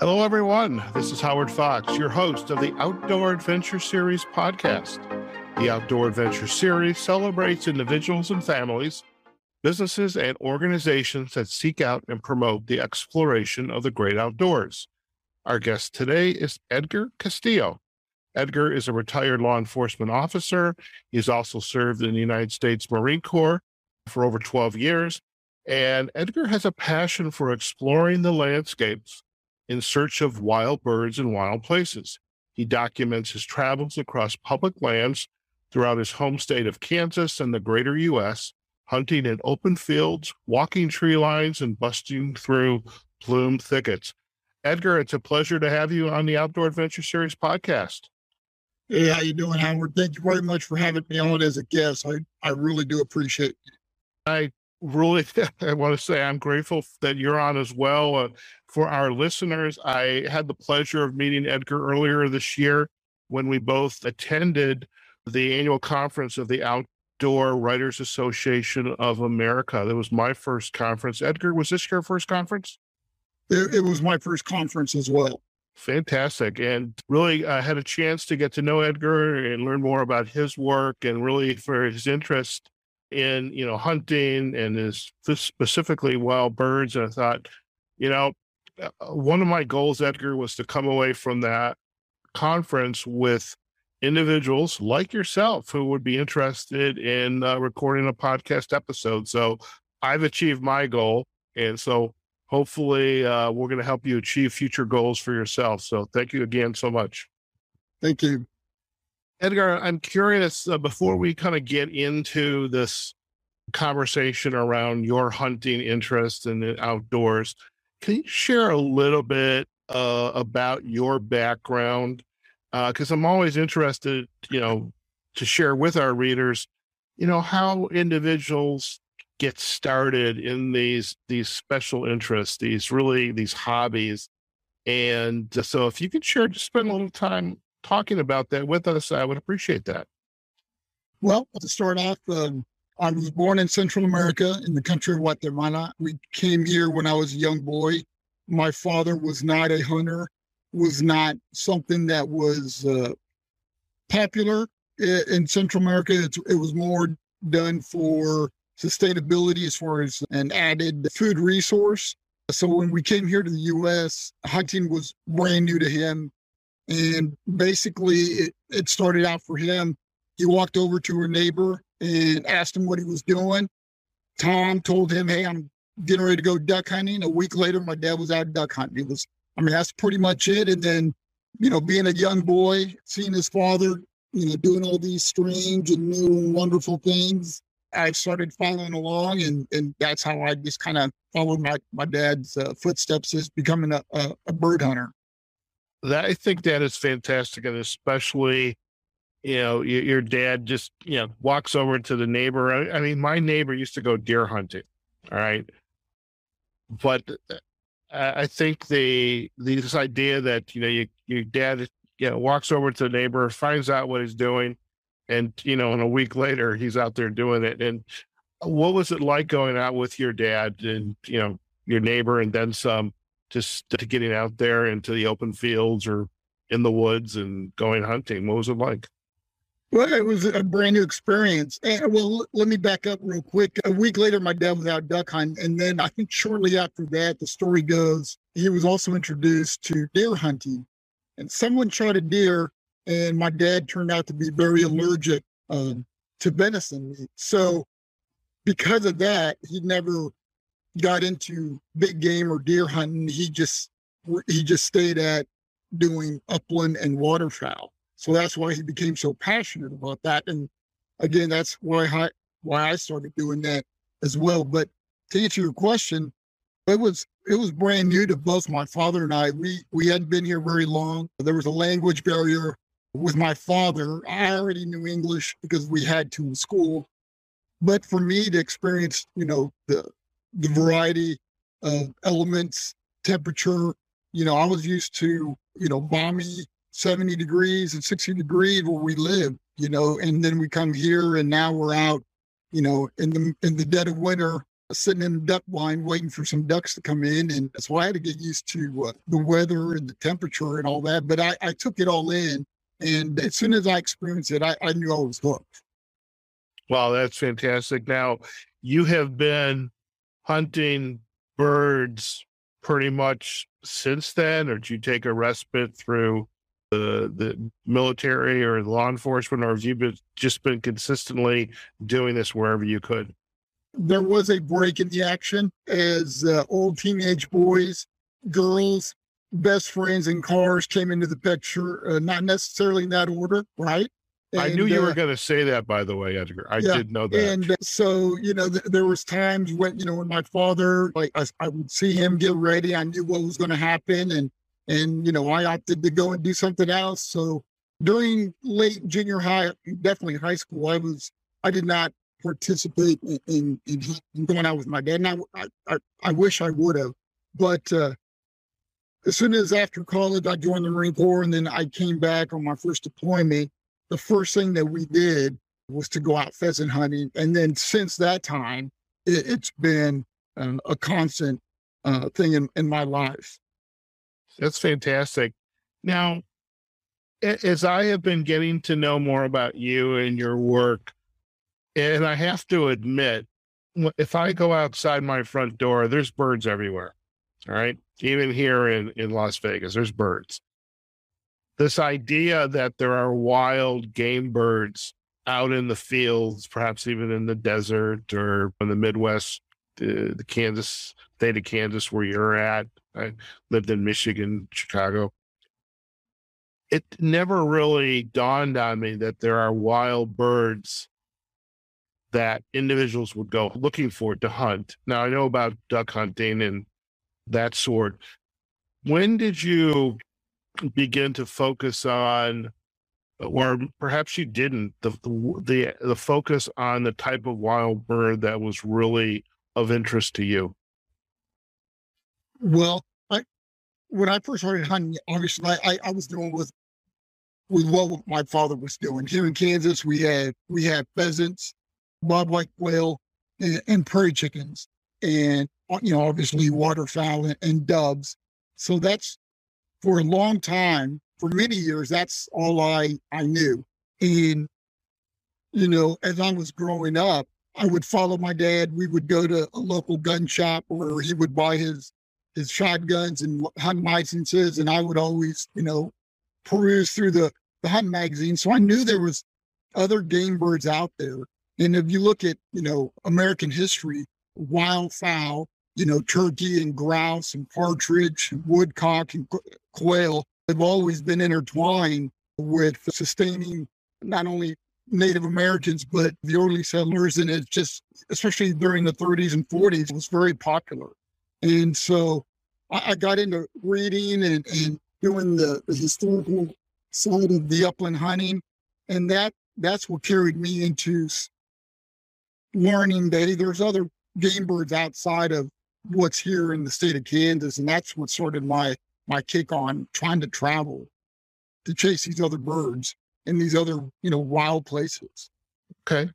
Hello, everyone. This is Howard Fox, your host of the Outdoor Adventure Series podcast. The Outdoor Adventure Series celebrates individuals and families, businesses, and organizations that seek out and promote the exploration of the great outdoors. Our guest today is Edgar Castillo. Edgar is a retired law enforcement officer. He's also served in the United States Marine Corps for over 12 years. And Edgar has a passion for exploring the landscapes in search of wild birds and wild places. He documents his travels across public lands throughout his home state of Kansas and the greater U.S., hunting in open fields, walking tree lines, and busting through plumed thickets. Edgar, it's a pleasure to have you on the Outdoor Adventure Series podcast. Hey, how you doing, Howard? Thank you very much for having me on as a guest. I, I really do appreciate it. I really, I want to say I'm grateful that you're on as well. Uh, for our listeners, I had the pleasure of meeting Edgar earlier this year when we both attended the annual conference of the Outdoor Writers Association of America. That was my first conference. Edgar, was this your first conference? It, it was my first conference as well. Fantastic. And really uh, had a chance to get to know Edgar and learn more about his work and really for his interest in, you know, hunting and his specifically wild birds. And I thought, you know, one of my goals, Edgar, was to come away from that conference with individuals like yourself who would be interested in uh, recording a podcast episode. So I've achieved my goal. And so hopefully uh, we're going to help you achieve future goals for yourself. So thank you again so much. Thank you. Edgar, I'm curious uh, before we kind of get into this conversation around your hunting interest in the outdoors, can you share a little bit uh, about your background? Because uh, I'm always interested, you know, to share with our readers, you know, how individuals get started in these these special interests, these really these hobbies. And so, if you could share, just spend a little time talking about that with us, I would appreciate that. Well, to start off, um, I was born in Central America in the country of Guatemala. We came here when I was a young boy. My father was not a hunter, was not something that was uh, popular in Central America. It's, it was more done for sustainability as far as an added food resource. So when we came here to the US, hunting was brand new to him. And basically, it, it started out for him. He walked over to a neighbor and asked him what he was doing. Tom told him, Hey, I'm getting ready to go duck hunting. A week later, my dad was out duck hunting. It was, I mean, that's pretty much it. And then, you know, being a young boy, seeing his father, you know, doing all these strange and new and wonderful things, I started following along, and and that's how I just kind of followed my my dad's uh, footsteps as becoming a, a, a bird hunter. That I think that is fantastic, and especially you know, your, dad just, you know, walks over to the neighbor. I, I, mean, my neighbor used to go deer hunting. All right. But uh, I think the, this idea that, you know, you, your dad, you know, walks over to the neighbor, finds out what he's doing. And, you know, and a week later he's out there doing it. And what was it like going out with your dad and, you know, your neighbor and then some just to getting out there into the open fields or in the woods and going hunting? What was it like? Well, it was a brand new experience. And well, let me back up real quick. A week later, my dad was out duck hunting. And then I think shortly after that, the story goes, he was also introduced to deer hunting. And someone shot a deer, and my dad turned out to be very allergic um, to venison meat. So, because of that, he never got into big game or deer hunting. He just he just stayed at doing upland and waterfowl. So that's why he became so passionate about that. And again, that's why I, why I started doing that as well. But to answer your question, it was it was brand new to both my father and I. We we hadn't been here very long. There was a language barrier with my father. I already knew English because we had to in school. But for me to experience, you know, the the variety of elements, temperature, you know, I was used to, you know, balmy 70 degrees and 60 degrees where we live, you know, and then we come here and now we're out, you know, in the in the dead of winter sitting in the duck blind waiting for some ducks to come in. And so I had to get used to uh, the weather and the temperature and all that. But I, I took it all in. And as soon as I experienced it, I, I knew I was hooked. Wow, that's fantastic. Now, you have been hunting birds pretty much since then, or did you take a respite through the the military or law enforcement, or have you been just been consistently doing this wherever you could? There was a break in the action as uh, old teenage boys, girls, best friends, and cars came into the picture. Uh, not necessarily in that order, right? And, I knew you uh, were going to say that, by the way, Edgar. I yeah, did know that. And so, you know, th- there was times when, you know, when my father, like, I, I would see him get ready. I knew what was going to happen, and and you know, I opted to go and do something else. So during late junior high, definitely high school, I was I did not participate in in, in going out with my dad. And I I, I wish I would have, but uh, as soon as after college, I joined the Marine Corps, and then I came back on my first deployment the first thing that we did was to go out pheasant hunting. And then since that time, it, has been um, a constant uh, thing in, in my life. That's fantastic. Now, as I have been getting to know more about you and your work, and I have to admit, if I go outside my front door, there's birds everywhere. All right. Even here in, in Las Vegas, there's birds this idea that there are wild game birds out in the fields, perhaps even in the desert or in the Midwest, the, the Kansas state of Kansas, where you're at. I lived in Michigan, Chicago. It never really dawned on me that there are wild birds that individuals would go looking for to hunt. Now, I know about duck hunting and that sort. When did you begin to focus on or perhaps you didn't the, the the focus on the type of wild bird that was really of interest to you well i when i first started hunting obviously i i was doing with with what my father was doing here in kansas we had we had pheasants bobwhite quail and, and, prairie chickens and uh, you know obviously waterfowl and, and doves so that's for a long time, for many years, that's all I, I knew. And, you know, as I was growing up, I would follow my dad. We would go to a local gun shop where he would buy his his shotguns and hunting licenses, and I would always, you know, peruse through the the hunt magazine. So I knew there was other game birds out there. And if you look at, you know, American history, wildfowl you know, turkey and grouse and partridge and woodcock and quail have always been intertwined with sustaining not only Native Americans, but the early settlers. And it's just, especially during the 30s and 40s, it was very popular. And so I, I got into reading and, and doing the, the historical side of the upland hunting. And that that's what carried me into learning that there's other game birds outside of what's here in the state of Kansas, and that's what started my my kick on trying to travel to chase these other birds in these other you know wild places. Okay,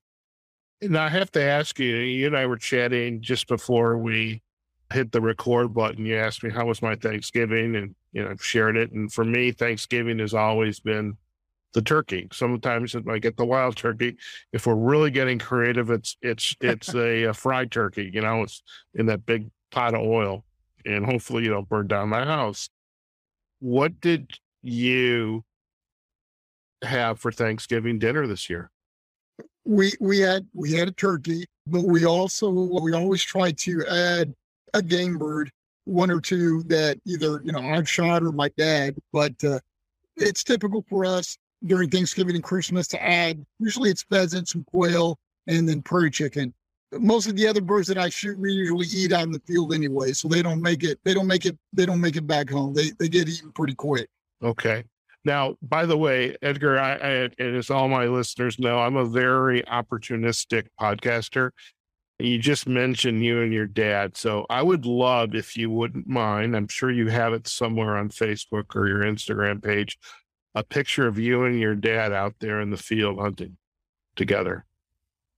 and I have to ask you. You and I were chatting just before we hit the record button. You asked me how was my Thanksgiving, and you know I've shared it. And for me, Thanksgiving has always been the turkey. Sometimes I get the wild turkey. If we're really getting creative, it's it's it's a, a, fried turkey. You know, it's in that big pot of oil and hopefully you don't burn down my house. What did you have for Thanksgiving dinner this year? We we had we had a turkey, but we also we always try to add a game bird, one or two that either you know I've shot or my dad. But uh, it's typical for us during Thanksgiving and Christmas to add. Usually it's pheasants and quail and then prairie chicken most of the other birds that I shoot, we usually eat out in the field anyway, so they don't make it. They don't make it. They don't make it back home. They they get eaten pretty quick. Okay. Now, by the way, Edgar, I, I as all my listeners know, I'm a very opportunistic podcaster. You just mentioned you and your dad, so I would love if you wouldn't mind. I'm sure you have it somewhere on Facebook or your Instagram page. A picture of you and your dad out there in the field hunting together.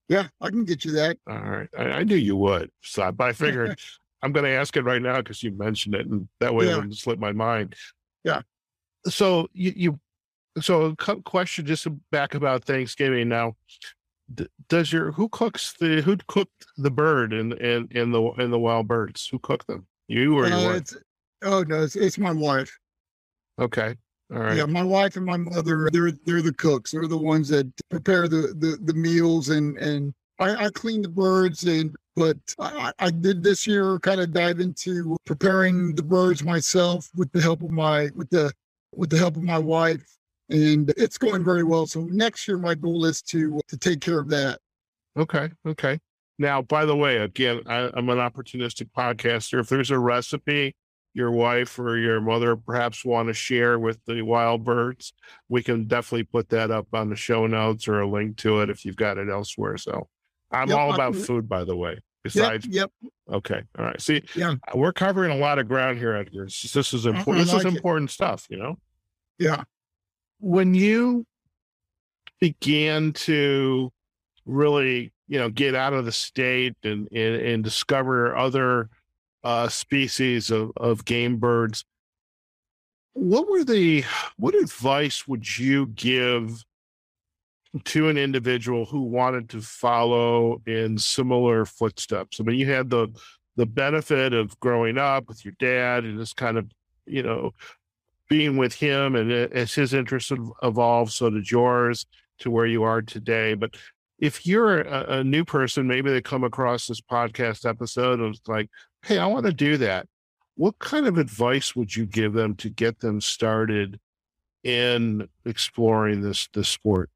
Yeah, I can get you that. All right. I, I knew you would. So, but I figured I'm going to ask it right now because you mentioned it, and that way Yeah. it wouldn't slip my mind. Yeah. So you, you so a question just back about Thanksgiving now. D- does your who cooks the who cooked the bird and and and the in the wild birds? Who cooked them? You or your Uh, wife? oh no, it's, it's my wife. Okay. All right. Yeah, my wife and my mother, they're they're the cooks. They're the ones that prepare the the, the meals and and I, I clean the birds and but I, I did this year kind of dive into preparing the birds myself with the help of my with the with the help of my wife and it's going very well. So next year my goal is to to take care of that. Okay. Okay. Now, by the way, again, I, I'm an opportunistic podcaster. If there's a recipe your wife or your mother perhaps want to share with the wild birds, we can definitely put that up on the show notes or a link to it if you've got it elsewhere. So I'm Yep, all about food, by the way. Besides, yep. okay. All right. See, Yeah. we're covering a lot of ground here, Edgar. Just- This is important. This is like it. important stuff, you know? Yeah. When you began to really you know get out of the state and and, and discover other uh species of, of game birds what were the what advice would you give to an individual who wanted to follow in similar footsteps? I mean you had the the benefit of growing up with your dad and this kind of you know being with him and as his interests ev- evolved so did yours to where you are today but if you're a, a new person maybe they come across this podcast episode and it's like hey i want to do that what kind of advice would you give them to get them started in exploring this this sport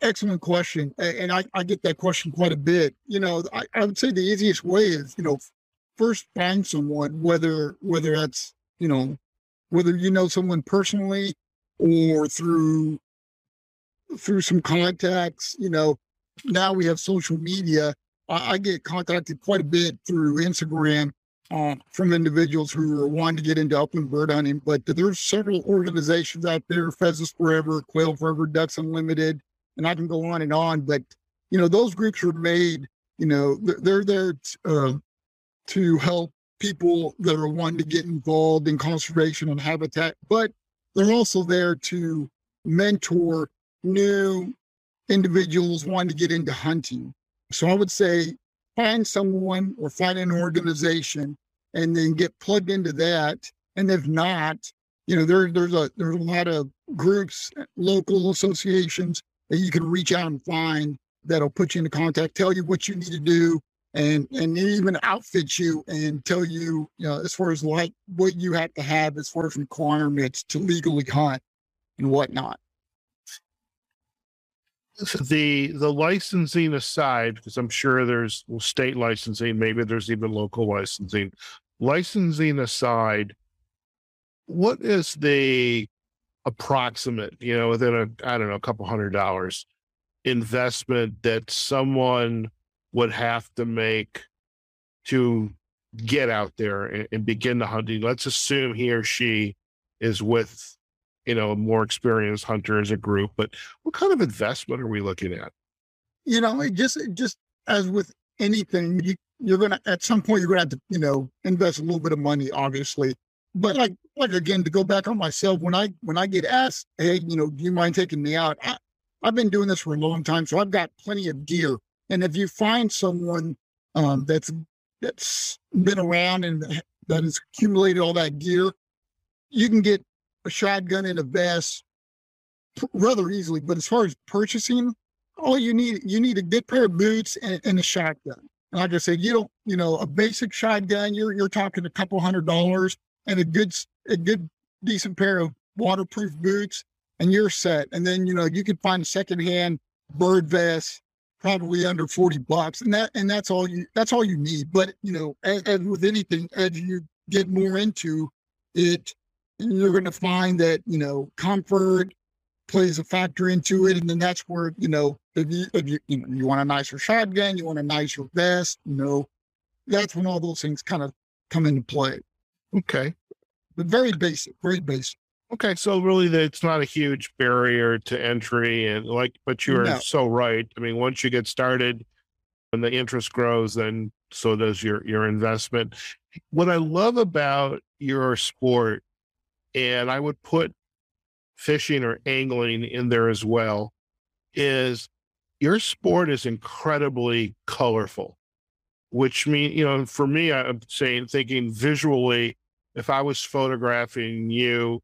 Excellent question. And I, I get that question quite a bit. You know, I, I would say the easiest way is, you know, first find someone, whether whether that's, you know, whether you know someone personally or through through some contacts, you know, now we have social media. I, I get contacted quite a bit through Instagram uh, from individuals who are wanting to get into upland bird hunting. But there's several organizations out there, Pheasants Forever, Quail Forever, Ducks Unlimited, and I can go on and on. But you know, those groups are made. You know, they're, they're there t- uh, to help people that are wanting to get involved in conservation and habitat, but they're also there to mentor new individuals wanting to get into hunting. So I would say find someone or find an organization and then get plugged into that. And if not, you know, there, there's a there's a lot of groups, local associations that you can reach out and find that'll put you into contact, tell you what you need to do, and and even outfit you and tell you, you know, as far as like what you have to have as far as requirements to legally hunt and whatnot. the the licensing aside because i'm sure there's well, state licensing maybe there's even local licensing licensing aside what is the approximate you know within a i don't know a couple hundred dollars investment that someone would have to make to get out there and, and begin the hunting let's assume he or she is with you know a more experienced hunter as a group but what kind of investment are we looking at you know, it just it just as with anything, you you're gonna at some point you're gonna have to, you know, invest a little bit of money, obviously. But like like again, to go back on myself, when I when I get asked, hey, you know, do you mind taking me out? I, I've been doing this for a long time, so I've got plenty of gear. And if you find someone um, that's that's been around and that has accumulated all that gear, you can get a shotgun and a vest rather easily. But as far as purchasing, all you need you need a good pair of boots and, and a shotgun. And like I said, you don't you know a basic shotgun. You're you're talking a couple hundred dollars and a good a good decent pair of waterproof boots, and you're set. And then you know you can find a secondhand bird vest probably under 40 bucks and that and that's all you that's all you need. But you know as, as with anything as you get more into it you're going to find that you know comfort plays a factor into it and then that's where you know if you if you you, know, you want a nicer shotgun you want a nicer vest you know that's when all those things kind of come into play. Okay. But very basic very basic Okay, so really, it's not a huge barrier to entry, and like, but you are no. so right. I mean, once you get started, when the interest grows, then so does your your investment. What I love about your sport, and I would put fishing or angling in there as well, is your sport is incredibly colorful, which means you know, for me, I'm saying thinking visually. If I was photographing you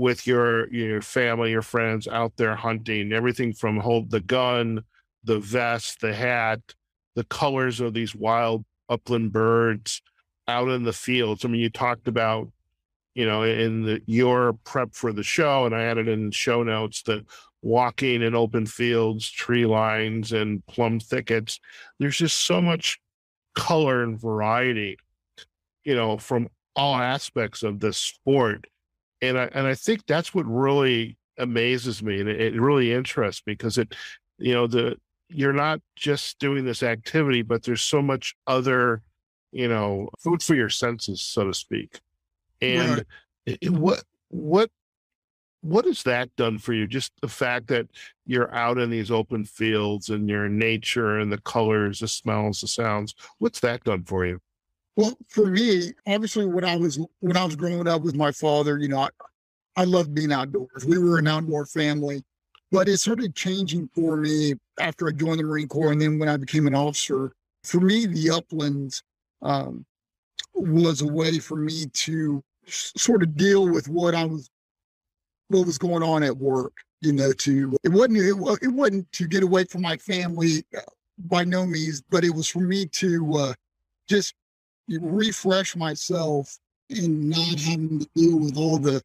with your your family, your friends out there hunting, everything from hold the gun, the vest, the hat, the colors of these wild upland birds out in the fields. I mean, you talked about, you know, in the your prep for the show, and I added in show notes that walking in open fields, tree lines, and plum thickets. There's just so much color and variety, you know, from all aspects of this sport and I and I think that's what really amazes me, and it, it really interests me because it, you know, the you're not just doing this activity, but there's so much other, you know, food for your senses, so to speak. And right. it, it, what what what has that done for you? Just the fact that you're out in these open fields and you're in nature and the colors, the smells, the sounds. What's that done for you? Well, for me, obviously, when I was when I was growing up with my father, you know, I, I loved being outdoors. We were an outdoor family, but it started changing for me after I joined the Marine Corps, and then when I became an officer. For me, the uplands um, was a way for me to sort of deal with what I was what was going on at work. You know, to it wasn't it, it wasn't to get away from my family uh, by no means, but it was for me to uh, just refresh myself and not having to deal with all the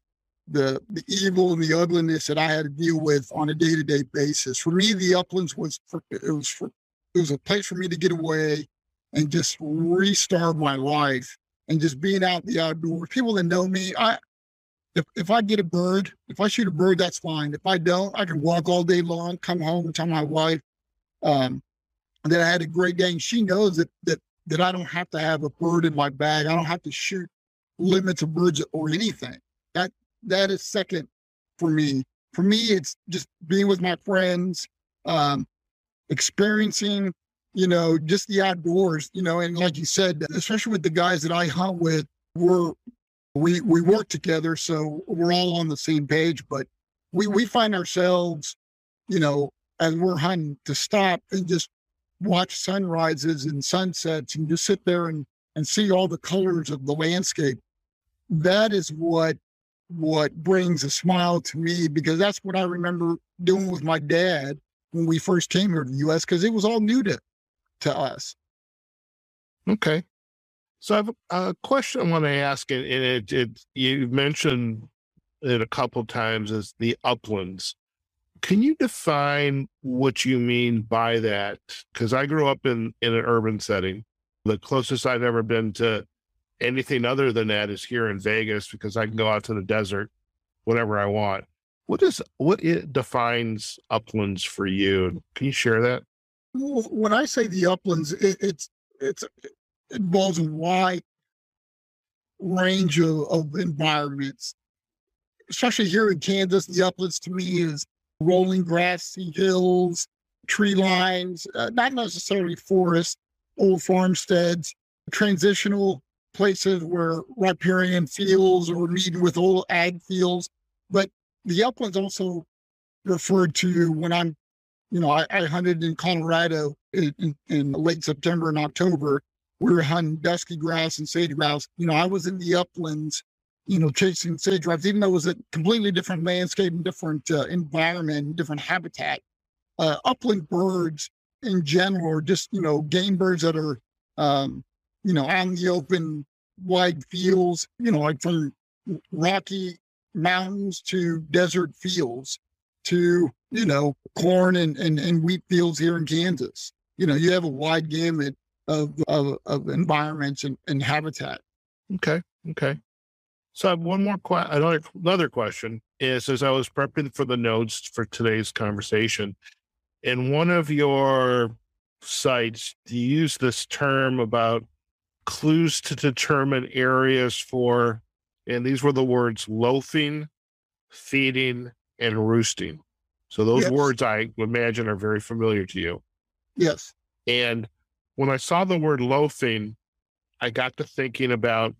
the the evil and the ugliness that I had to deal with on a day to day basis. For me, the uplands was for, it was for, it was a place for me to get away and just restart my life and just being out in the outdoors. People that know me, I if if I get a bird, if I shoot a bird, that's fine. If I don't, I can walk all day long, come home and tell my wife um, that I had a great day. And she knows that that that I don't have to have a bird in my bag. I don't have to shoot limits of birds or anything. That that is second for me. For me, it's just being with my friends, um, experiencing, you know, just the outdoors, you know, and like you said, especially with the guys that I hunt with, we're we we work together, so we're all on the same page. But we we find ourselves, you know, as we're hunting to stop and just watch sunrises and sunsets and just sit there and, and see all the colors of the landscape. That is what what brings a smile to me because that's what I remember doing with my dad when we first came here to the US because it was all new to to us. Okay. So I have a, question I want to ask, and it, it you mentioned it a couple times as the uplands. Can you define what you mean by that? Because I grew up in in an urban setting. The closest I've ever been to anything other than that is here in Vegas because I can go out to the desert whenever I want. What is what it defines uplands for you? Can you share that? When I say the uplands, it, it's it's it involves a wide range of, of environments. Especially here in Kansas, the uplands to me is rolling grassy hills, tree lines, uh, not necessarily forests, old farmsteads, transitional places where riparian fields or meet with old ag fields. But the uplands also referred to when I'm, you know, I, I hunted in Colorado in, in, in, late September and October. We were hunting dusky grouse and sage grouse. You know, I was in the uplands you know, chasing sage grouse, even though it was a completely different landscape and different uh, environment, different habitat. Uh, upland birds in general are just, you know, game birds that are, um, you know, on the open, wide fields, you know, like from rocky mountains to desert fields to, you know, corn and, and, and wheat fields here in Kansas. You know, you have a wide gamut of, of, of environments and, and habitat. Okay. Okay. So I have one more question. Another, another question is as I was prepping for the notes for today's conversation, in one of your sites, you use this term about clues to determine areas for, and these were the words loafing feeding, and roosting. So those Yes. words I imagine are very familiar to you. Yes. And when I saw the word loafing, I got to thinking about,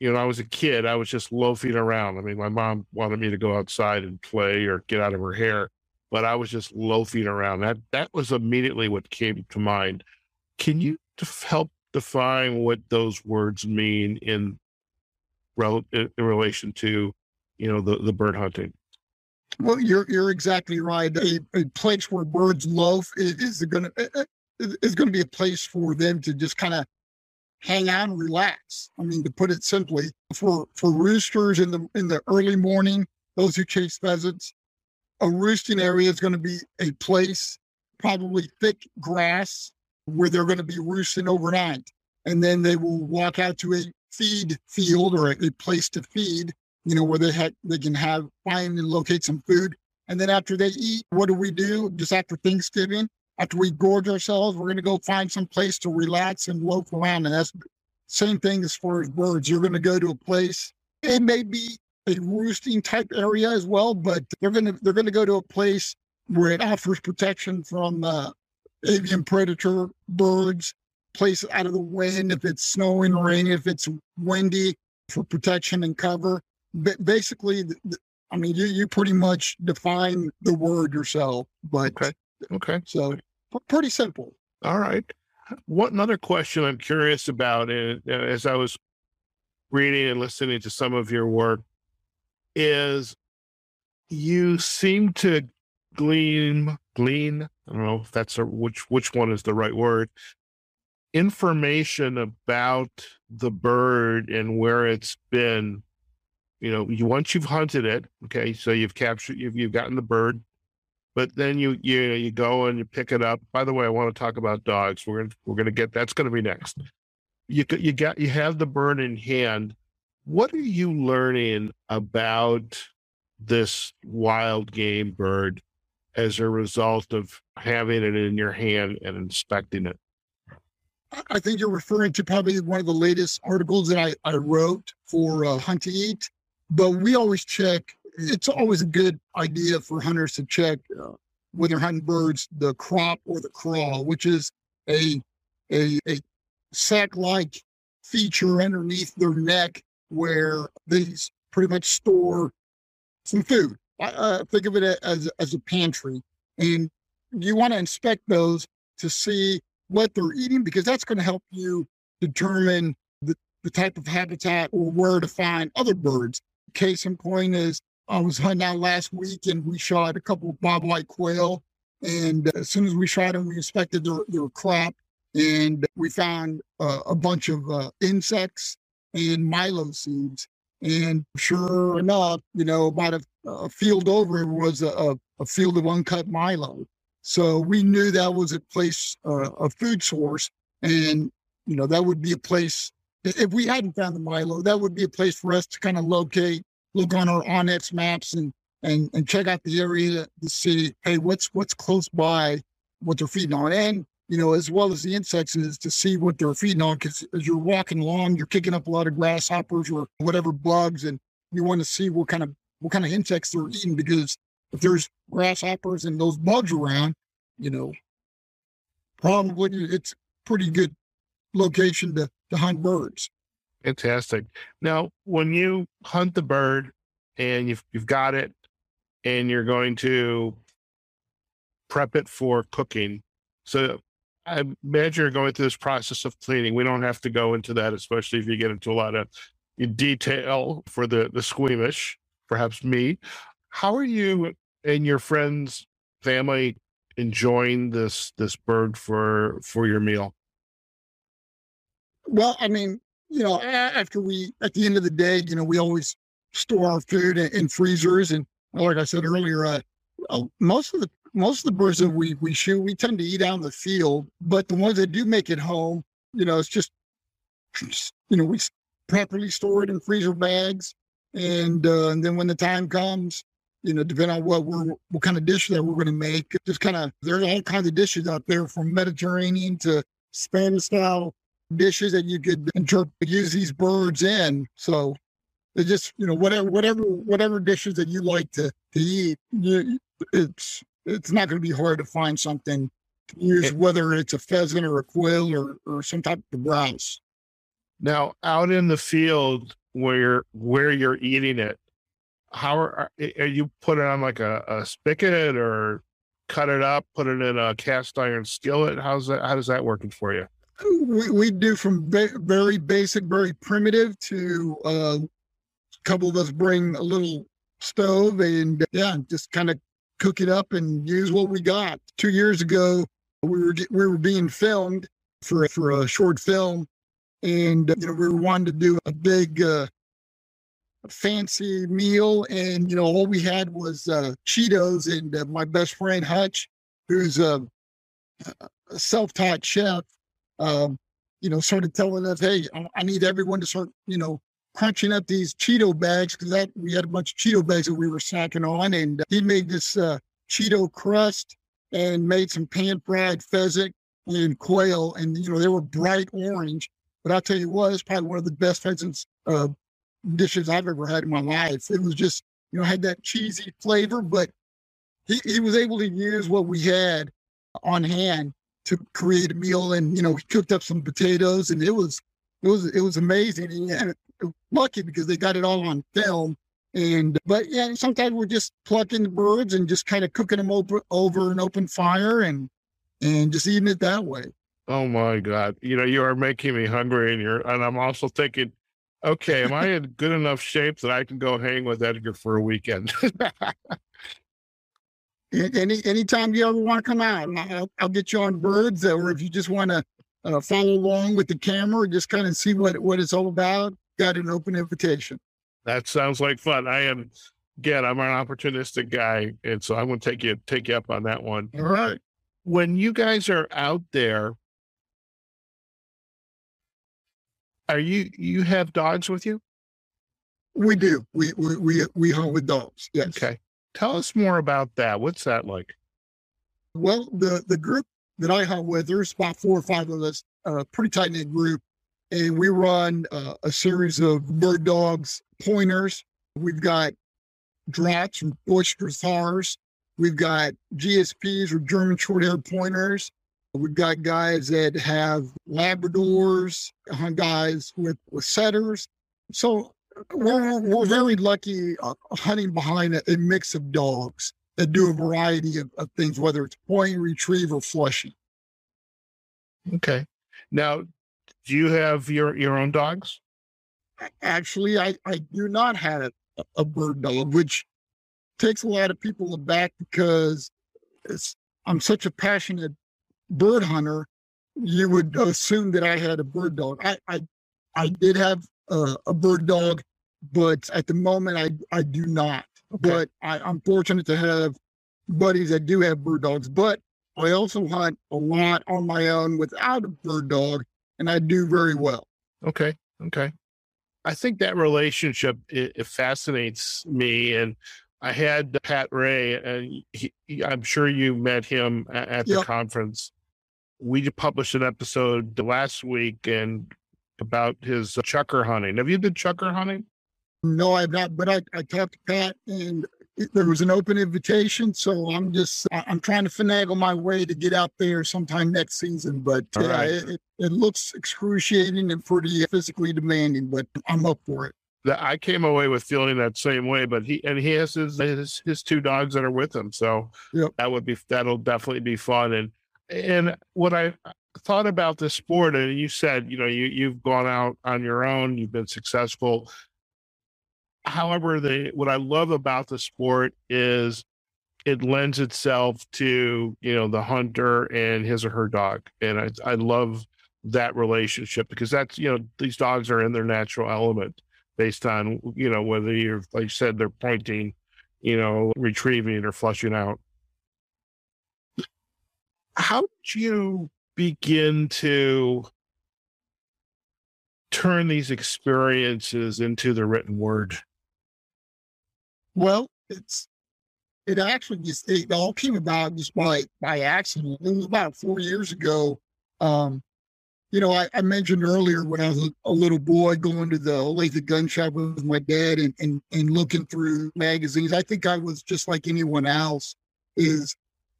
you know, I was a kid, I was just loafing around. I mean, my mom wanted me to go outside and play or get out of her hair, but I was just loafing around. That that was immediately what came to mind. Can you help define what those words mean in, rel- in relation to, you know, the, the bird hunting? Well, you're you're exactly right. A, a place where birds loaf is, is going to is going to be a place for them to just kind of hang out and relax. I mean, to put it simply, for for roosters in the in the early morning, those who chase pheasants, a roosting area is going to be a place, probably thick grass, where they're going to be roosting overnight, and then they will walk out to a feed field or a, a place to feed you know, where they had they can have find and locate some food. And then after they eat, what do we do? Just after Thanksgiving, after we gorge ourselves, we're gonna go find some place to relax and loaf around. And that's same thing as far as birds. You're gonna go to a place. It may be a roosting type area as well, but they're gonna they're gonna go to a place where it offers protection from uh, avian predator birds, place out of the wind if it's snowing, or rain, if it's windy for protection and cover But basically, I mean, you you pretty much define the word yourself, but Okay. Okay. so pretty simple. All right. What another question I'm curious about is, uh, as I was reading and listening to some of your work is you seem to glean glean I don't know if that's a which which one is the right word information about the bird and where it's been you know you once you've hunted it okay so you've captured you've, you've gotten the bird but then you you you go and you pick it up. By the way, I want to talk about dogs. We're gonna we're gonna get that's gonna be next. You you got you have the bird in hand. What are you learning about this wild game bird as a result of having it in your hand and inspecting it? I- I think you're referring to probably one of the latest articles that I, I wrote for uh, Hunt to Eat. But we always check. It's always a good idea for hunters to check uh, when they're hunting birds the crop or the craw, which is a a, a sac-like feature underneath their neck where these pretty much store some food. I uh, think of it as as a pantry, and you want to inspect those to see what they're eating because that's going to help you determine the, the type of habitat or where to find other birds. Case in point is I was hunting out last week and we shot a couple of bobwhite quail. And as soon as we shot them, we inspected their, their crop and we found uh, a bunch of uh, insects and milo seeds. And sure enough, you know, about a, a field over was a, a, a field of uncut milo. So we knew that was a place, uh, a food source. And, you know, that would be a place, if we hadn't found the Milo, that would be a place for us to kind of locate, look on our onX maps and, and, and check out the area to see, hey, what's, what's close by, what they're feeding on. And, you know, as well as the insects is to see what they're feeding on. Cause as you're walking along, you're kicking up a lot of grasshoppers or whatever bugs. And you want to see what kind of, what kind of insects they're eating because if there's grasshoppers and those bugs around, you know, probably it's pretty good location to, to hunt birds. Fantastic. Now, when you hunt the bird and you've you've got it and you're going to prep it for cooking. So I imagine you're going through this process of cleaning. We don't have to go into that, especially if you get into a lot of detail for the the squeamish, perhaps me. How are you and your friends, family enjoying this this bird for for your meal? Well, I mean, you know, after we, at the end of the day, you know, we always store our food in, in freezers. And like I said earlier, uh, uh, most of the, most of the birds that we, we shoot, we tend to eat out in the field, but the ones that do make it home, you know, it's just, you know, we properly store it in freezer bags. And, uh, and then when the time comes, you know, depending on what we're, what kind of dish that we're going to make, just kind of, there's all kinds of dishes out there from Mediterranean to Spanish style dishes that you could interpret use these birds in. So It's just you know whatever whatever whatever dishes that you like to to eat. You, it's it's not going to be hard to find something to use, It- whether it's a pheasant or a quail or or some type of grouse. Now, out in the field where you're, where you're eating it, how are, eh, are you put it on like a, a spigot or cut it up, put it in a cast iron skillet? How's that? How does that working for you? We, we do from ba- very basic, very primitive to uh, a couple of us bring a little stove and yeah, just kind of cook it up and use what we got. Two years ago, we were we were being filmed for for a short film, and you know we were wanting to do a big. Uh, fancy meal and you know all we had was uh cheetos and uh, my best friend hutch who's a, a self-taught chef um, you know, started telling us, "Hey, I, need everyone to start, you know, crunching up these Cheeto bags because that we had a bunch of Cheeto bags that we were snacking on." And he made this uh, Cheeto crust and made some pan fried pheasant and quail, and you know they were bright orange. But I'll tell you what, it's probably one of the best pheasants uh, dishes I've ever had in my life. It was just, you know, had that cheesy flavor, but he, he was able to use what we had on hand to create a meal and you know he cooked up some potatoes and it was it was it was amazing and lucky because they got it all on film and but yeah sometimes we're just plucking the birds and just kind of cooking them over over an open fire and and just eating it that way Oh my God. You know, you are making me hungry and you're, and I'm also thinking, okay, am I in good enough shape that I can go hang with Edgar for a weekend? Any anytime you ever want to come out I'll, I'll get you on birds or if you just want to uh, follow along with the camera just kind of see what what it's all about got an open invitation that sounds like fun. I am, again, I'm an opportunistic guy. And so I'm going to take you, take you up on that one. all right when you guys are out there, are you you have dogs with you? we do we we we, we hunt with dogs yes Okay. Tell us more about that. What's that like? Well, the the group that I hunt with, there's about four or five of us, a pretty tight knit group, and we run uh, a series of bird dogs, pointers. We've got drats and bush dressars. We've got GSPs or German short-haired pointers. We've got guys that have Labradors, guys with with setters. So we're we're very lucky uh, hunting behind a, a mix of dogs that do a variety of, of things, whether it's point, retrieve, or flushing. Okay. Now, do you have your your own dogs? Actually, I, I do not have a, a bird dog, which takes a lot of people aback because I'm such a passionate bird hunter. You would assume that I had a bird dog. I I, I did have a, a bird dog, but at the moment I I do not. Okay. But I, I'm fortunate to have buddies that do have bird dogs. But I also hunt a lot on my own without a bird dog, and I do very well. Okay. Okay. I think that relationship it, it fascinates me, and I had Pat Ray, and he, I'm sure you met him at the Yep. conference. We published an episode last week and about his uh, chukar hunting. Have you been chukar hunting? No, I've not, but I, I talked to Pat and there was an open invitation. So I'm just, I'm trying to finagle my way to get out there sometime next season. But yeah, right. it, it, looks excruciating and pretty physically demanding, but I'm up for it. that I came away with feeling that same way, but he and he has his his, his two dogs that are with him, so Yep. that would be that'll definitely be fun. And and what I thought about this sport, and you said, you know, you you've gone out on your own, you've been successful. However, the what I love about the sport is it lends itself to you know the hunter and his or her dog, and I I love that relationship because that's you know these dogs are in their natural element based on you know whether you're like you said they're pointing you know retrieving or flushing out how did you begin to turn these experiences into the written word Well, it's, it actually just, it all came about just by, by accident. It was about four years ago. Um, you know, I, I, mentioned earlier when I was a, little boy going to the Olathe gun shop with my dad and, and, and looking through magazines. I think I was just like anyone else is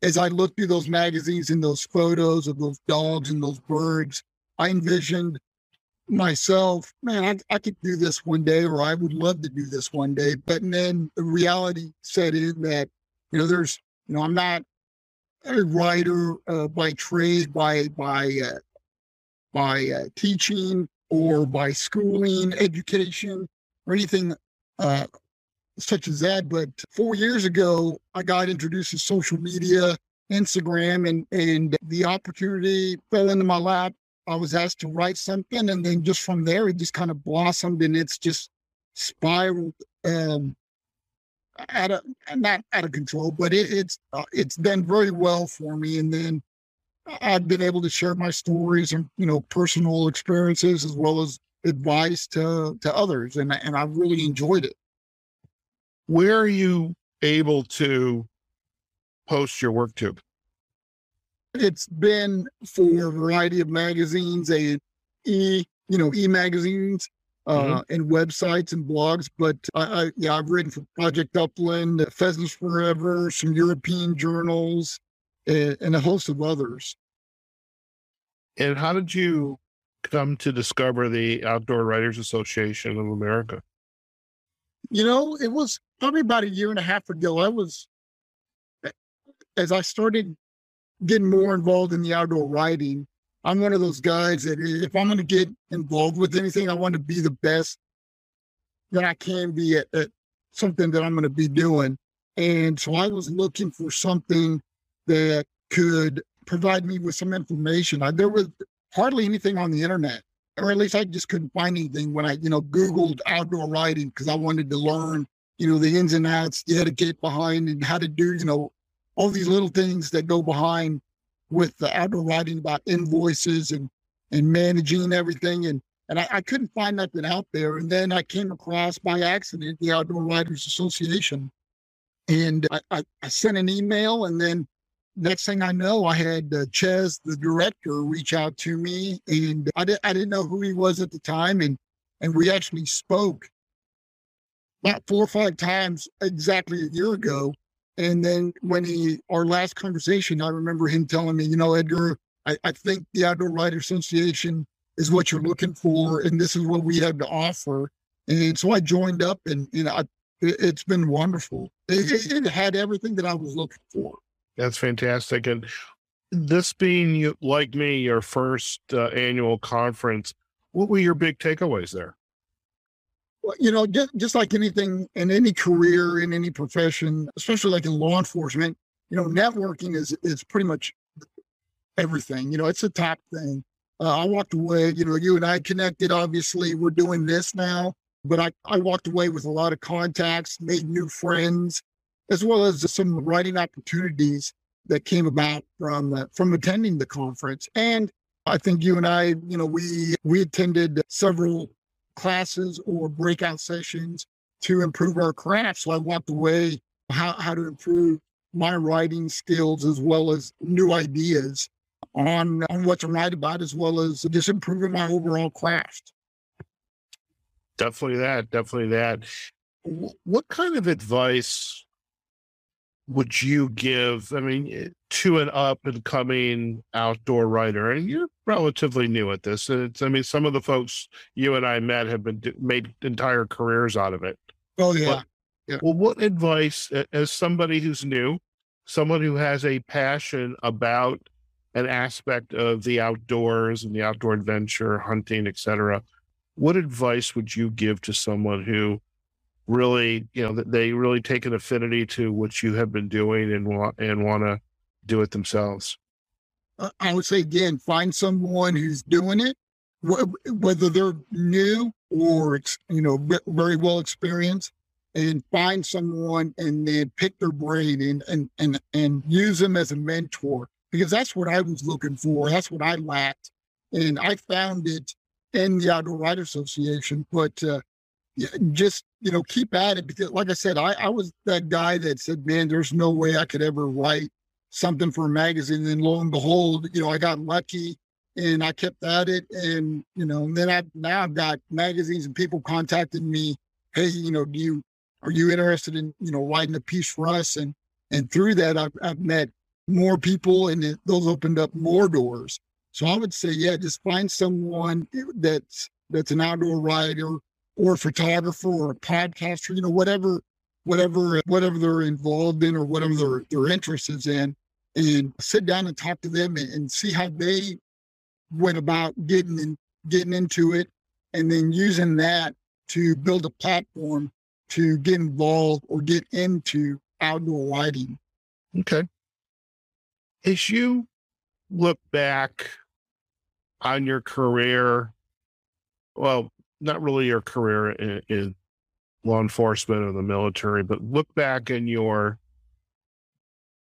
as I looked through those magazines and those photos of those dogs and those birds, I envisioned myself, man, I, I could do this one day, or I would love to do this one day. But then the reality set in that, you know, there's, you know, I'm not a writer uh, by trade, by, by, uh, by uh, teaching or by schooling, education, or anything uh, such as that. But four years ago, I got introduced to social media, Instagram, and and the opportunity fell into my lap. I was asked to write something, and then just from there, it just kind of blossomed, and it's just spiraled um, out of not out of control, but it, it's uh, it's done very well for me. And then I've been able to share my stories and you know personal experiences as well as advice to to others, and and I've really enjoyed it. Where are you able to post your work to? It's been for a variety of magazines, a e you know e magazines, uh, mm-hmm. and websites and blogs. But I, I, yeah, I've written for Project Upland, Pheasants Forever, some European journals, and, and a host of others. And how did you come to discover the Outdoor Writers Association of America? You know, it was probably about a year and a half ago. I was, as I started getting more involved in the outdoor writing, I'm one of those guys that if I'm going to get involved with anything, I want to be the best that I can be at, at something that I'm going to be doing. And so I was looking for something that could provide me with some information. I, there was hardly anything on the internet, or at least I just couldn't find anything when I, you know, Googled outdoor writing because I wanted to learn, you know, the ins and outs, the etiquette behind and how to do, you know, all these little things that go behind with the outdoor writing about invoices and and managing everything. And and I, I couldn't find nothing out there. And then I came across by accident the Outdoor Writers Association. And I, I, I sent an email and then next thing I know, I had uh, Chez, the director, reach out to me, and I, di- I didn't know who he was at the time, and and we actually spoke about four or five times exactly a year ago. And then when he our last conversation, I remember him telling me, you know, Edgar, I, I think the Outdoor Writer Association is what you're looking for, and this is what we have to offer. And so I joined up, and you know, I, it, has been wonderful. It, it, it had everything that I was looking for. That's fantastic. And this being like me, your first uh, annual conference, what were your big takeaways there? You know, just, just like anything in any career, in any profession, especially like in law enforcement, you know, networking is is pretty much everything. You know, it's a top thing. Uh, I walked away, you know, you and I connected. Obviously, we're doing this now, but I, I walked away with a lot of contacts, made new friends, as well as some writing opportunities that came about from uh, from attending the conference. And I think you and I, you know, we we attended several classes or breakout sessions to improve our craft. So I walked away how how to improve my writing skills as well as new ideas on on what to write about, as well as just improving my overall craft. Definitely that. Definitely that. What kind of advice would you give? I mean, eh, to an up and coming outdoor writer, and you're relatively new at this. It's, I mean, some of the folks you and I met have been made entire careers out of it. Oh yeah. But, yeah. Well, what advice, as somebody who's new, someone who has a passion about an aspect of the outdoors and the outdoor adventure, hunting, etc., what advice would you give to someone who really, you know, they really take an affinity to what you have been doing and want and want to do it themselves? I would say again, find someone who's doing it, whether they're new or you know very well experienced, and find someone and then pick their brain and and and and use them as a mentor because that's what I was looking for. That's what I lacked, and I found it in the Outdoor Writer Association. But uh, just you know keep at it because like i said I, I was that guy that said man there's no way i could ever write something for a magazine and lo and behold you know i got lucky and I kept at it. And, you know, and then I, now I've got magazines and people contacting me. Hey, you know, do you, are you interested in, you know, writing a piece for us? And, and through that, I've, I've met more people and it, those opened up more doors. So I would say, yeah, just find someone that's, that's an outdoor writer or a photographer or a podcaster, you know, whatever, whatever, whatever they're involved in or whatever their, their interest is in and sit down and talk to them and, and see how they went about getting in, getting into it and then using that to build a platform to get involved or get into outdoor lighting. Okay. As you look back on your career, well, not really your career in, in law enforcement or the military, but look back in your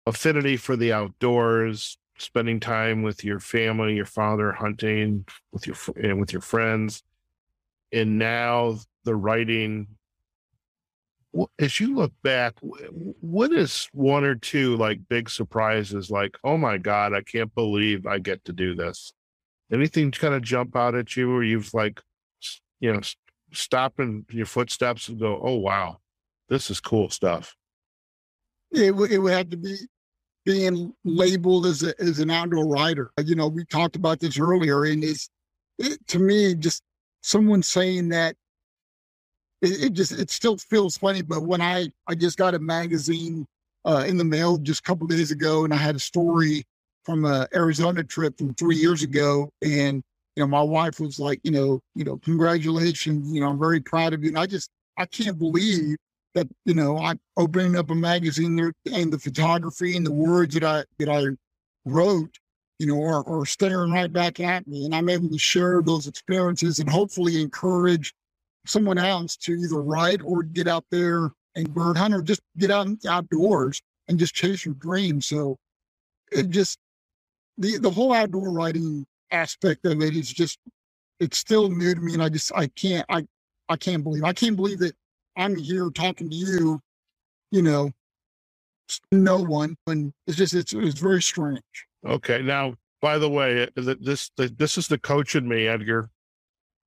affinity for the outdoors, spending time with your family, your father, hunting with your and with your friends, and now the writing. As you look back, what is one or two like big surprises? Like, oh my god, I can't believe I get to do this. Anything kind of jump out at you, where you've like, you know, stop in your footsteps and go, oh wow, this is cool stuff. It, w- it would have to be being labeled as a, as an outdoor writer. You know, we talked about this earlier, and it's it, to me just someone saying that it, it, just it still feels funny. But when I I just got a magazine uh, in the mail just a couple days ago, and I had a story from a Arizona trip from three years ago, and you know my wife was like, you know, you know, congratulations, you know, I'm very proud of you. And I just I can't believe that you know I'm opening up a magazine there and the photography and the words that I that I wrote, you know, are, are staring right back at me, and I'm able to share those experiences and hopefully encourage someone else to either write or get out there and bird hunt or just get out outdoors and just chase your dreams. So it just the the whole outdoor writing aspect of it is just it's still new to me and I just I can't I I can't believe I can't believe that I'm here talking to you, you know, no one. And it's just, it's, it's very strange. Okay. Now, by the way, uh, this, this is the coach in me, Edgar,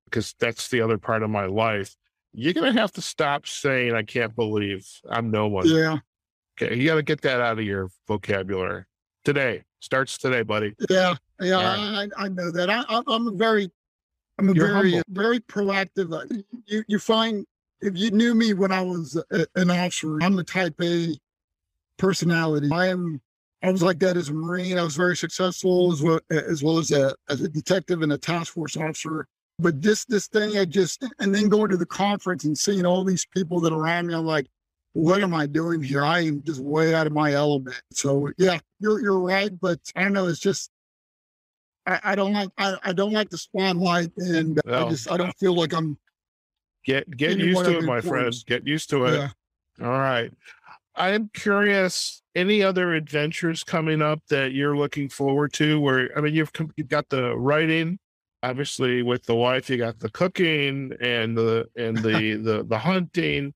because that's the other part of my life. You're going to have to stop saying, I can't believe I'm no one. Yeah. Okay. You got to get that out of your vocabulary today. Starts today, buddy. Yeah. Yeah. Right. I, I know that. I, I'm a very, I'm a You're very, humble. very proactive. Uh, you, you find if you knew me when I was a, an officer, I'm the type A personality. I am. I was like that as a Marine. I was very successful as well as well as a as a detective and a task force officer. But this this thing, I just and then going to the conference and seeing all these people that are around me, I'm like, what am I doing here? I am just way out of my element. So yeah, you're you're right, but I don't know. It's just I, I don't like I, I don't like the spotlight, and I just I don't feel like I'm Get get used to it, my friends. Get used to it. Yeah. All right. I'm curious. Any other adventures coming up that you're looking forward to? Where I mean, you've you've got the writing, obviously with the wife. You got the cooking and the and the the the hunting.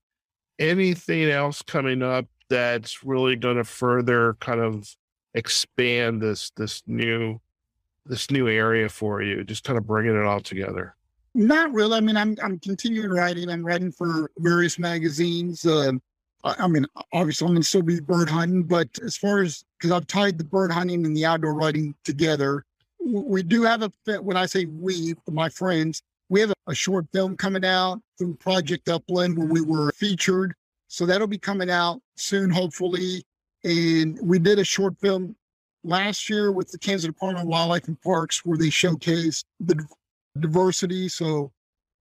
Anything else coming up that's really going to further kind of expand this this new this new area for you? Just kind of bringing it all together. Not really. I mean, I'm I'm continuing writing. I'm writing for various magazines. Uh, I, mean, obviously, I'm going to still be bird hunting, but as far as because I've tied the bird hunting and the outdoor writing together, we do have a. When I say we, my friends, we have a, a short film coming out through Project Upland where we were featured. So that'll be coming out soon, hopefully. And we did a short film last year with the Kansas Department of Wildlife and Parks where they showcased the diversity. So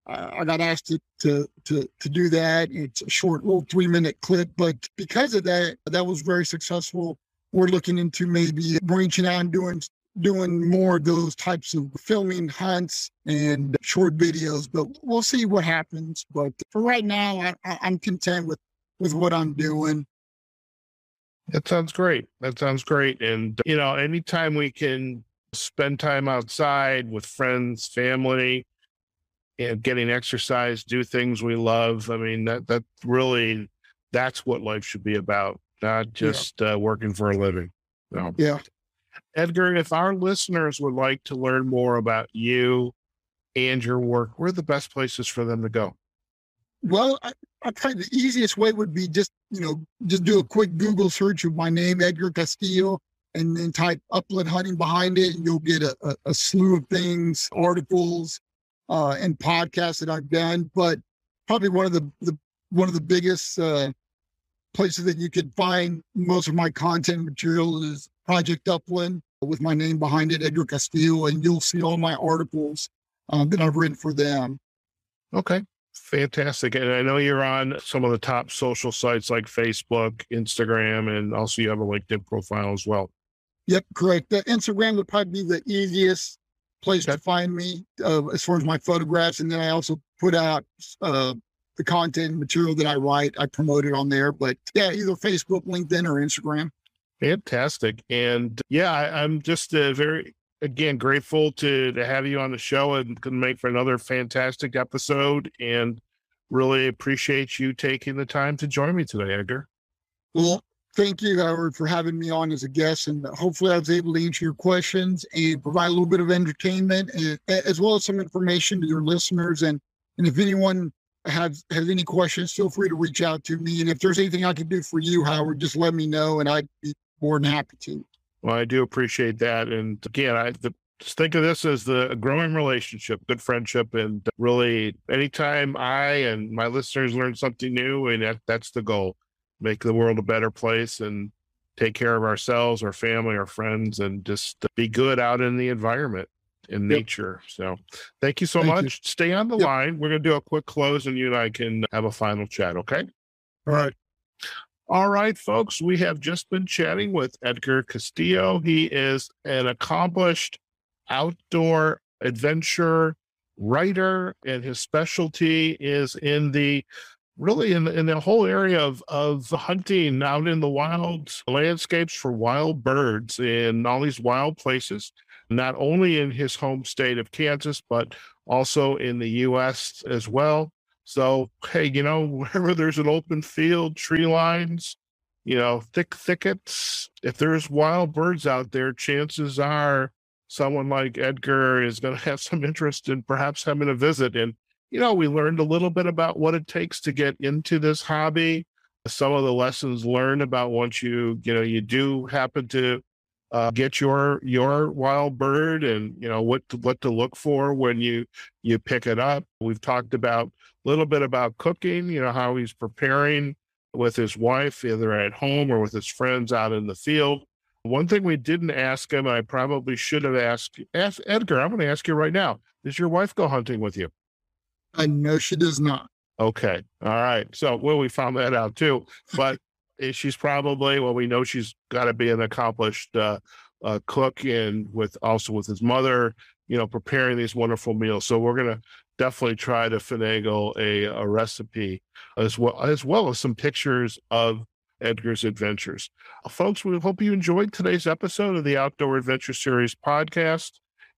I, got asked to, to, to to do that. It's a short little three minute clip, but because of that, that was very successful. We're looking into maybe branching out and doing doing more of those types of filming hunts and short videos, but we'll see what happens. But for right now, I, I'm content with with what I'm doing. That sounds great. That sounds great. And, you know, anytime we can spend time outside with friends, family, and getting exercise, do things we love. I mean, that that really that's what life should be about, not just yeah. uh, working for a living. Yeah. Edgar, if our listeners would like to learn more about you and your work, where are the best places for them to go? Well, I, I find the easiest way would be just, you know, just do a quick Google search of my name, Edgar Castillo, and then type upland hunting behind it. And you'll get a, a, a slew of things, articles, uh, and podcasts that I've done. But probably one of the, the one of the biggest uh, places that you can find most of my content material is Project Upland with my name behind it, Edgar Castillo, and you'll see all my articles um, that I've written for them. Okay. Fantastic. And I know you're on some of the top social sites like Facebook, Instagram, and also you have a LinkedIn profile as well. Yep, correct. The Instagram would probably be the easiest place okay. to find me uh, as far as my photographs. And then I also put out uh, the content material that I write. I promote it on there. But yeah, either Facebook, LinkedIn, or Instagram. Fantastic. And yeah, I, am just uh, very, again, grateful to, to have you on the show and can make for another fantastic episode. And really appreciate you taking the time to join me today, Edgar. Well, thank you, Howard, for having me on as a guest. And hopefully I was able to answer your questions and provide a little bit of entertainment eh, and, as well as some information to your listeners. And, and if anyone has, has any questions, feel free to reach out to me. And if there's anything I can do for you, Howard, just let me know and I'd be more than happy to. Well, I do appreciate that. And again, I the, just think of this as the growing relationship, good friendship, and really anytime I and my listeners learn something new, and that, that's the goal make the world a better place and take care of ourselves, our family, our friends, and just be good out in the environment in yep. nature. So thank you so thank much. You. Stay on the yep. line. We're going to do a quick close and you and I can have a final chat. Okay. All right. All right, folks. We have just been chatting with Edgar Castillo. He is an accomplished outdoor adventure writer, and his specialty is in the really in, in the whole area of, of hunting out in the wild landscapes for wild birds in all these wild places, not only in his home state of Kansas, but also in the U.S. as well. So, hey, you know, wherever there's an open field, tree lines, you know, thick thickets, if there's wild birds out there, chances are someone like Edgar is going to have some interest in perhaps having a visit. And you know, we learned a little bit about what it takes to get into this hobby. Some of the lessons learned about once you, you know, you do happen to uh, get your your wild bird and you know what to, what to look for when you you pick it up. We've talked about little bit about cooking. You know how he's preparing with his wife, either at home or with his friends out in the field. One thing we didn't ask him, I probably should have asked, asked Edgar. I'm going to ask you right now: Does your wife go hunting with you? I know she does not. Okay. All right. So, well, we found that out too. But she's probably, well, we know she's got to be an accomplished uh, uh, cook and with also with his mother, you know, preparing these wonderful meals. So, we're going to definitely try to finagle a, a recipe as well as well as some pictures of Edgar's adventures. Uh, folks, we hope you enjoyed today's episode of the Outdoor Adventure Series podcast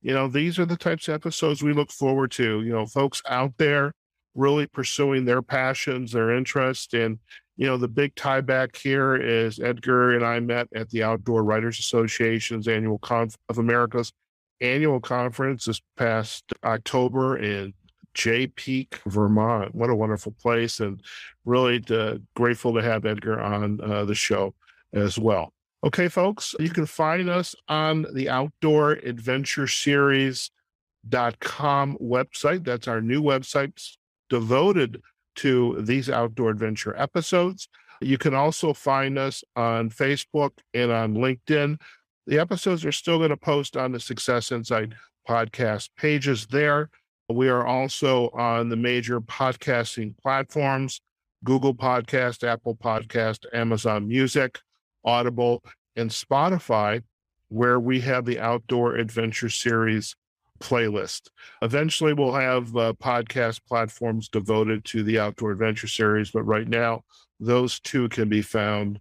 you know, these are the types of episodes we look forward to. You know, folks out there really pursuing their passions, their interests. And, you know, the big tie back here is Edgar and I met at the Outdoor Writers Association's annual conf of America's annual conference this past October in Jay Peak, Vermont. What a wonderful place. And really to, grateful to have Edgar on uh, the show as well. Okay, folks, you can find us on the Outdoor Adventure Series dot com website. That's our new website devoted to these outdoor adventure episodes. You can also find us on Facebook and on LinkedIn. The episodes are still going to post on the Success Insight podcast pages there. We are also on the major podcasting platforms Google Podcast, Apple Podcast, Amazon Music. Audible, and Spotify, where we have the Outdoor Adventure Series playlist. Eventually, we'll have uh, podcast platforms devoted to the Outdoor Adventure Series, but right now, those two can be found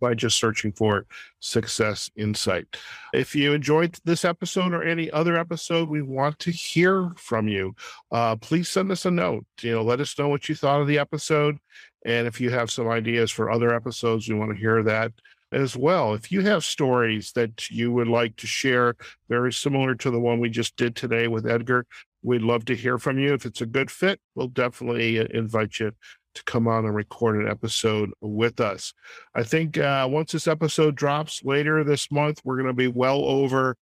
by just searching for Success Insight. If you enjoyed this episode or any other episode, we want to hear from you. Uh, please send us a note. You know, let us know what you thought of the episode. And if you have some ideas for other episodes, we want to hear that. as well. If you have stories that you would like to share, very similar to the one we just did today with Edgar, we'd love to hear from you. If it's a good fit, we'll definitely uh, invite you to come on and record an episode with us. I think uh, once this episode drops later this month, we're going to be well over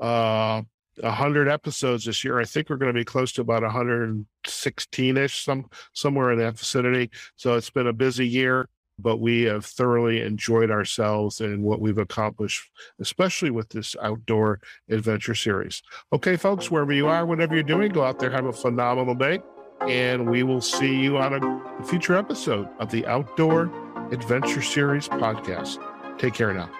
uh, 100 episodes this year. I think we're going to be close to about 116ish, some somewhere in that vicinity. So it's been a busy year but we have thoroughly enjoyed ourselves and what we've accomplished, especially with this outdoor adventure series. Okay, folks, wherever you are, whatever you're doing, go out there, have a phenomenal day, and we will see you on a future episode of the Outdoor Adventure Series podcast. Take care now.